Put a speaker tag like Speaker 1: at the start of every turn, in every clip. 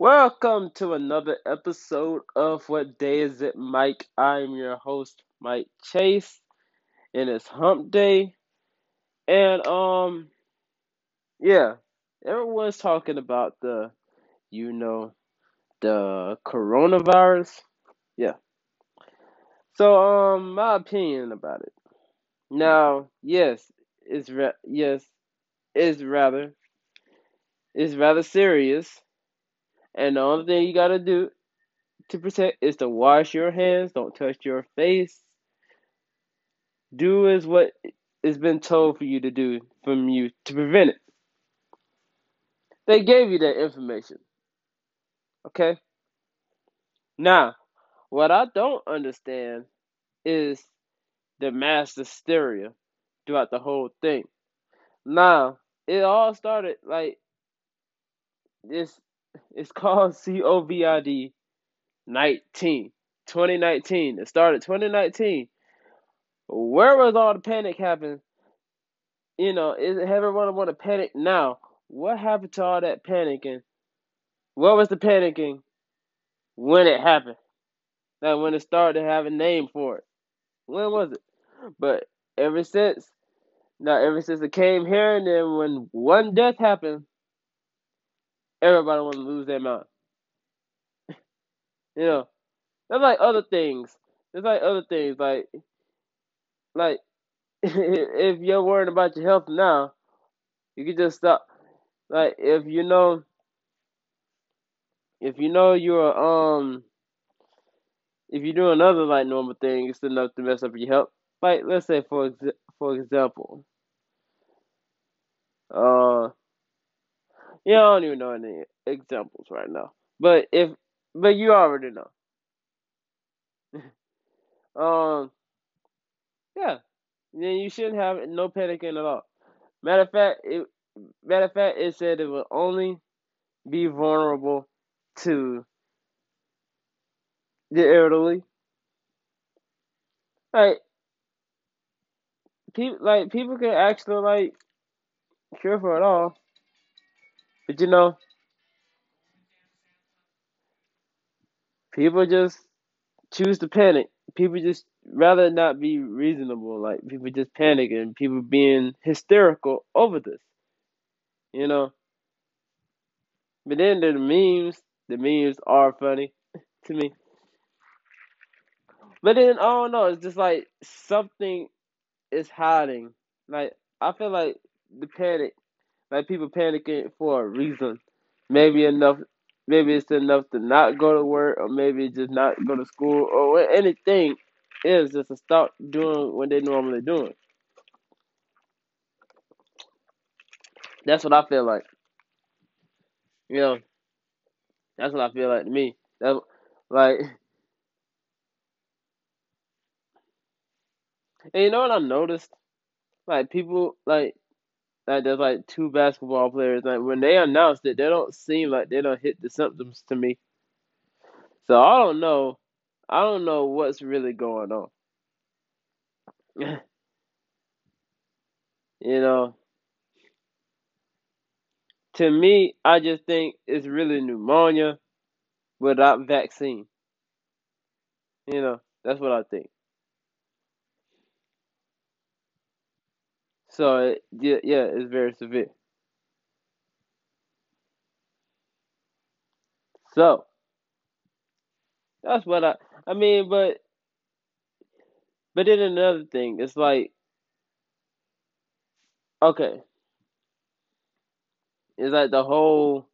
Speaker 1: Welcome to another episode of What Day Is It, Mike? I'm your host, Mike Chase, and it's Hump Day. And um, yeah, everyone's talking about the, you know, the coronavirus. Yeah. So um, my opinion about it. Now, yes, it's ra- yes, it's rather, it's rather serious. And the only thing you gotta do to protect is to wash your hands, don't touch your face. Do as what has been told for you to do from you to prevent it. They gave you that information. Okay? Now, what I don't understand is the mass hysteria throughout the whole thing. Now, it all started like this it's called COVID 19. 2019. It started 2019. Where was all the panic happening? You know, is everyone want to panic now? What happened to all that panicking? What was the panicking when it happened? Like when it started to have a name for it. When was it? But ever since, now ever since it came here, and then when one death happened, everybody want to lose their mind. you know, there's like other things. There's like other things like, like if you're worried about your health now, you can just stop. Like if you know, if you know you're um, if you do another like normal thing, it's enough to mess up your health. Like let's say for for example, uh, yeah, I don't even know any examples right now. But if but you already know. um, yeah, then you shouldn't have no panicking at all. Matter of fact, it matter of fact, it said it will only be vulnerable to the elderly. Like people, like people can actually like cure for it all, but you know, people just choose to panic. People just rather not be reasonable. Like people just panic and people being hysterical over this. You know. But then the memes, the memes are funny to me. But then I don't know, it's just like something is hiding. Like I feel like the panic, like people panicking for a reason. Maybe enough, maybe it's enough to not go to work, or maybe just not go to school, or anything is just to stop doing what they normally doing. That's what I feel like. You know, that's what I feel like to me. That like, and you know what I noticed? Like people like like there's like two basketball players. Like when they announced it, they don't seem like they don't hit the symptoms to me. So I don't know. I don't know what's really going on. you know, to me, I just think it's really pneumonia without vaccine. You know, that's what I think. So yeah, yeah, it's very severe. So that's what I. I mean, but but then another thing, it's like okay, it's like the whole,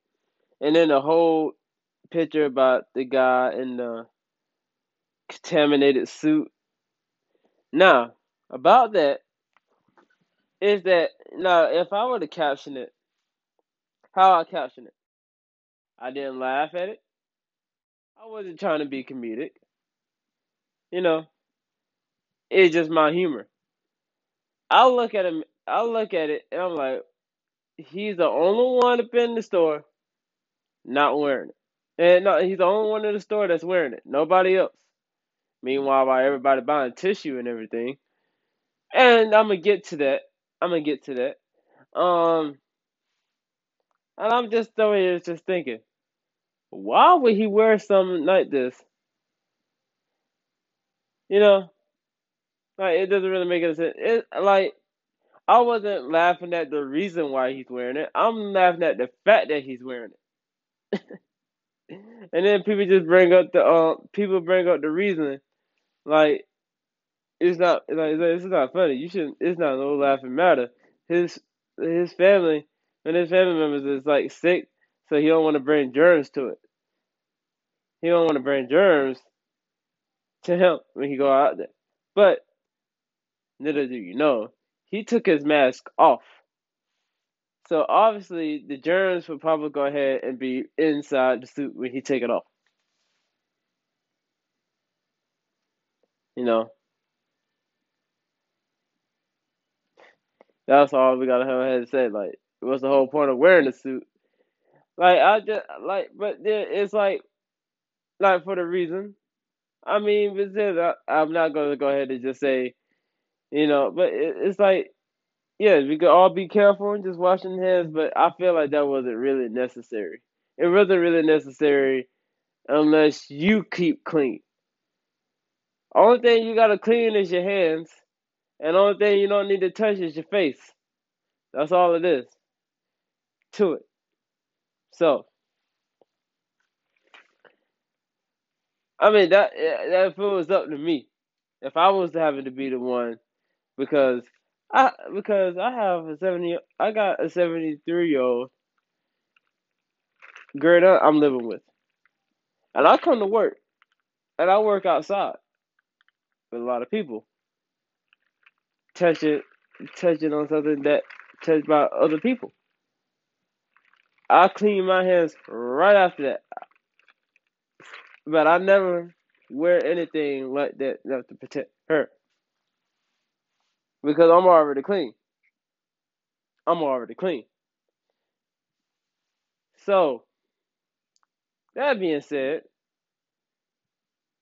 Speaker 1: and then the whole picture about the guy in the contaminated suit. Now about that is that now if I were to caption it, how I caption it, I didn't laugh at it. I wasn't trying to be comedic. You know, it's just my humor. I look at him. I look at it, and I'm like, he's the only one up in the store not wearing it. And no, he's the only one in the store that's wearing it. Nobody else. Meanwhile, while everybody buying tissue and everything, and I'm gonna get to that. I'm gonna get to that. Um, and I'm just over here just thinking, why would he wear something like this? You know, like it doesn't really make any sense. It like I wasn't laughing at the reason why he's wearing it. I'm laughing at the fact that he's wearing it. and then people just bring up the uh, people bring up the reason, like it's not like it's not funny. You shouldn't. It's not no laughing matter. His his family and his family members is like sick, so he don't want to bring germs to it. He don't want to bring germs to him when he go out there. But little do you know, he took his mask off. So obviously the germs would probably go ahead and be inside the suit when he take it off. You know. That's all we gotta have ahead to say. Like, what's the whole point of wearing the suit? Like I just like, but it's like, like for the reason. I mean, but then I, I'm not gonna go ahead and just say, you know, but it, it's like, yeah, we could all be careful and just washing hands. But I feel like that wasn't really necessary. It wasn't really necessary unless you keep clean. Only thing you gotta clean is your hands, and only thing you don't need to touch is your face. That's all it is to it. So, I mean that that if it was up to me. If I was having to be the one, because I because I have a seventy, I got a seventy three year old girl I'm living with, and I come to work, and I work outside with a lot of people, touching touching on something that touched by other people. I clean my hands right after that. But I never wear anything like that to protect her. Because I'm already clean. I'm already clean. So, that being said,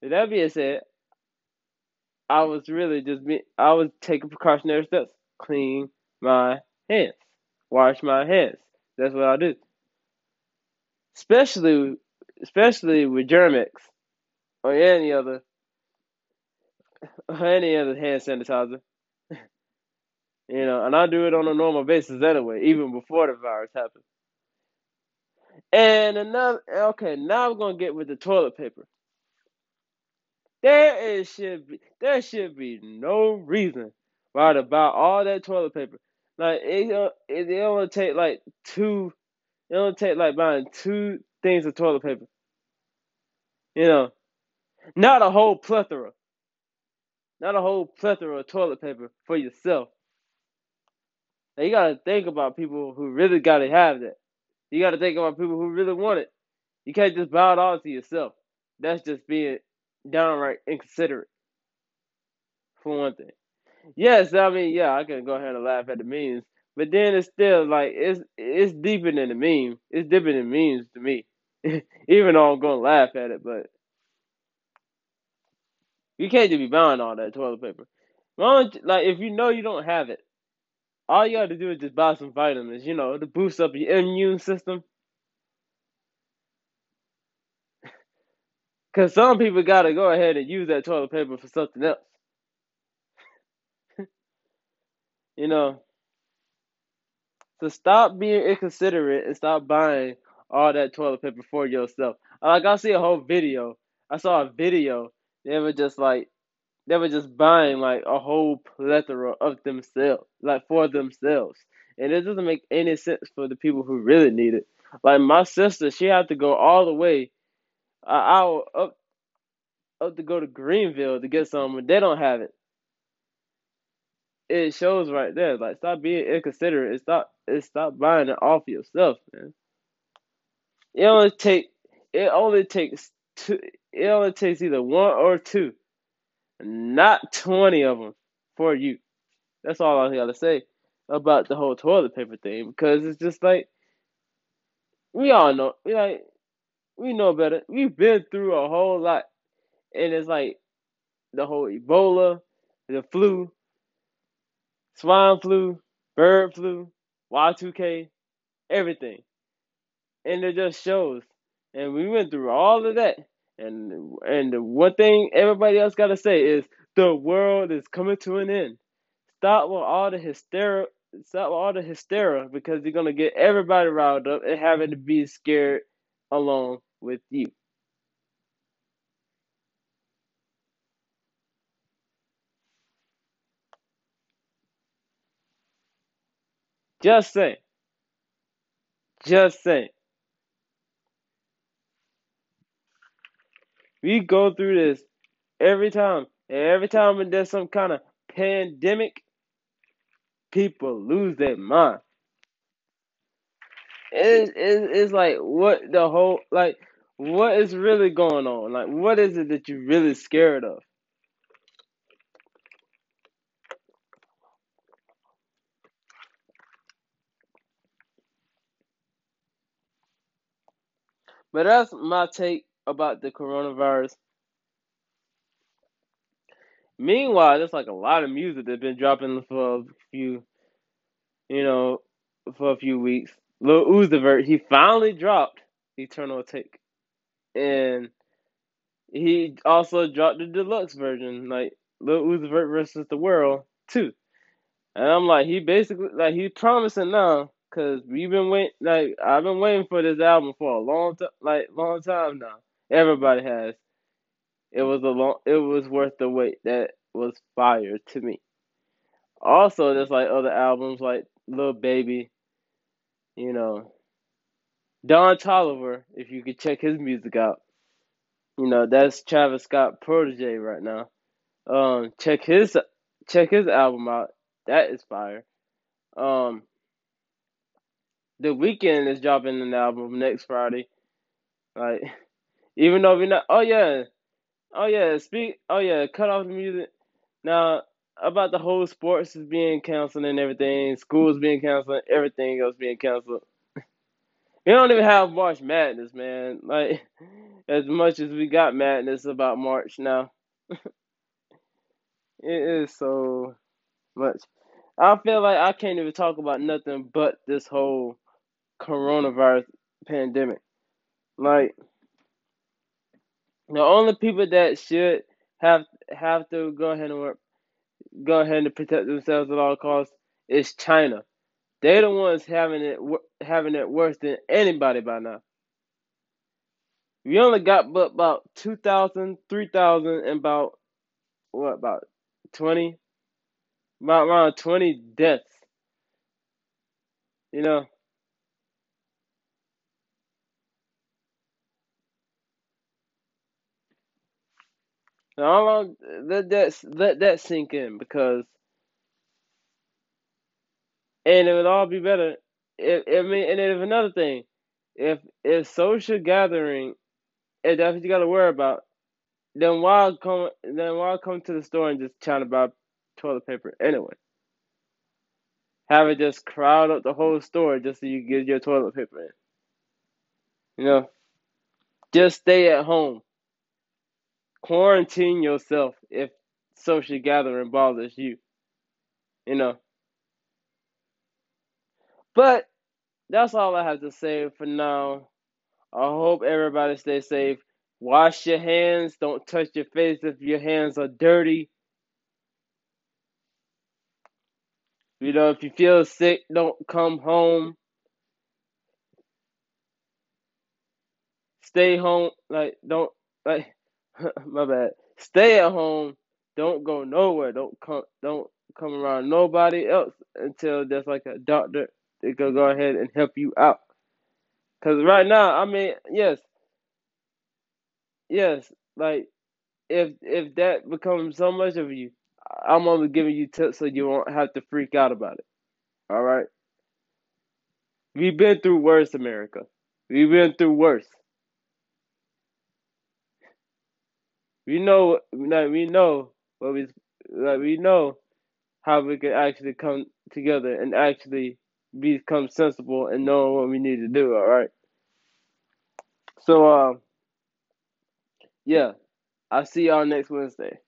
Speaker 1: that being said, I was really just me. I was taking precautionary steps. Clean my hands. Wash my hands. That's what I do. Especially especially with Germ-X or any other or any other hand sanitizer. you know, and I do it on a normal basis anyway, even before the virus happened. And another okay, now I'm gonna get with the toilet paper. There is should be there should be no reason why to buy all that toilet paper. Like it, it, it only take like two, it only take like buying two things of toilet paper. You know, not a whole plethora. Not a whole plethora of toilet paper for yourself. Now you gotta think about people who really gotta have that. You gotta think about people who really want it. You can't just buy it all to yourself. That's just being downright inconsiderate. For one thing. Yes, I mean, yeah, I can go ahead and laugh at the memes, but then it's still like it's it's deeper than the meme. It's deeper than memes to me. Even though I'm gonna laugh at it, but you can't just be buying all that toilet paper. Like if you know you don't have it, all you got to do is just buy some vitamins, you know, to boost up your immune system. Because some people got to go ahead and use that toilet paper for something else. you know. So stop being inconsiderate and stop buying all that toilet paper for yourself. Like I see a whole video. I saw a video. They were just like they were just buying like a whole plethora of themselves, like for themselves. And it doesn't make any sense for the people who really need it. Like my sister, she had to go all the way an hour up up to go to Greenville to get some, but they don't have it. It shows right there. Like stop being inconsiderate and stop and stop buying it off yourself, man. It only take it only takes two. It only takes either one or two not 20 of them for you. That's all I got to say about the whole toilet paper thing because it's just like we all know, we like we know better. We've been through a whole lot, and it's like the whole Ebola, the flu, swine flu, bird flu, Y2K, everything, and it just shows and we went through all of that. And and the one thing everybody else got to say is the world is coming to an end. Stop with all the hysteria. Stop with all the hysteria because you're gonna get everybody riled up and having to be scared along with you. Just say, just say. We go through this every time. Every time when there's some kind of pandemic, people lose their mind. It, it, it's like what the whole like what is really going on? Like what is it that you're really scared of? But that's my take about the coronavirus. Meanwhile, there's like a lot of music that's been dropping for a few, you know, for a few weeks. Lil Uzi Vert, he finally dropped Eternal Atake, and he also dropped the deluxe version, like Lil Uzi Vert versus the World too. And I'm like, he basically like he's promising now, cause we've been waiting. Like I've been waiting for this album for a long time, like long time now. Everybody has. It was a long. It was worth the wait. That was fire to me. Also, there's like other albums like Lil Baby, you know, Don Toliver. If you could check his music out, you know that's Travis Scott protege right now. Um, check his check his album out. That is fire. Um, The Weeknd is dropping an album next Friday. Like, even though we're not. Oh yeah, oh yeah. Speak. Oh yeah. Cut off the music. Now about the whole sports is being canceled and everything. Schools being canceled. Everything else being canceled. We don't even have March Madness, man. Like, as much as we got madness about March now, it is so much. I feel like I can't even talk about nothing but this whole coronavirus pandemic. Like, the only people that should have have to go ahead and work, go ahead and protect themselves at all costs is China. They're the ones having it having it worse than anybody by now. We only got but about 2,000, 3,000, and about what about 20, about around 20 deaths. You know, now let that let that sink in because and it would all be better. If I mean, and if another thing, if if social gathering, if that's what you got to worry about, then why come then why come to the store and just trying to buy toilet paper anyway? Have it just crowd up the whole store just so you can get your toilet paper in. You know, just stay at home. Quarantine yourself if social gathering bothers you. You know, but that's all I have to say for now. I hope everybody stays safe. Wash your hands. Don't touch your face if your hands are dirty. You know, if you feel sick, don't come home. Stay home. Like, don't, like, my bad. Stay at home. Don't go nowhere. Don't come, don't come around nobody else until there's like a doctor that can go ahead and help you out. Cause right now, I mean, yes, yes, like if if that becomes so much of you, I'm only giving you tips so you won't have to freak out about it. All right. We've been through worse, America. We've been through worse. We know, like we know what we, like we know how we can actually come together and actually become sensible and know what we need to do. All right. So, um, yeah, I'll see y'all next Wednesday.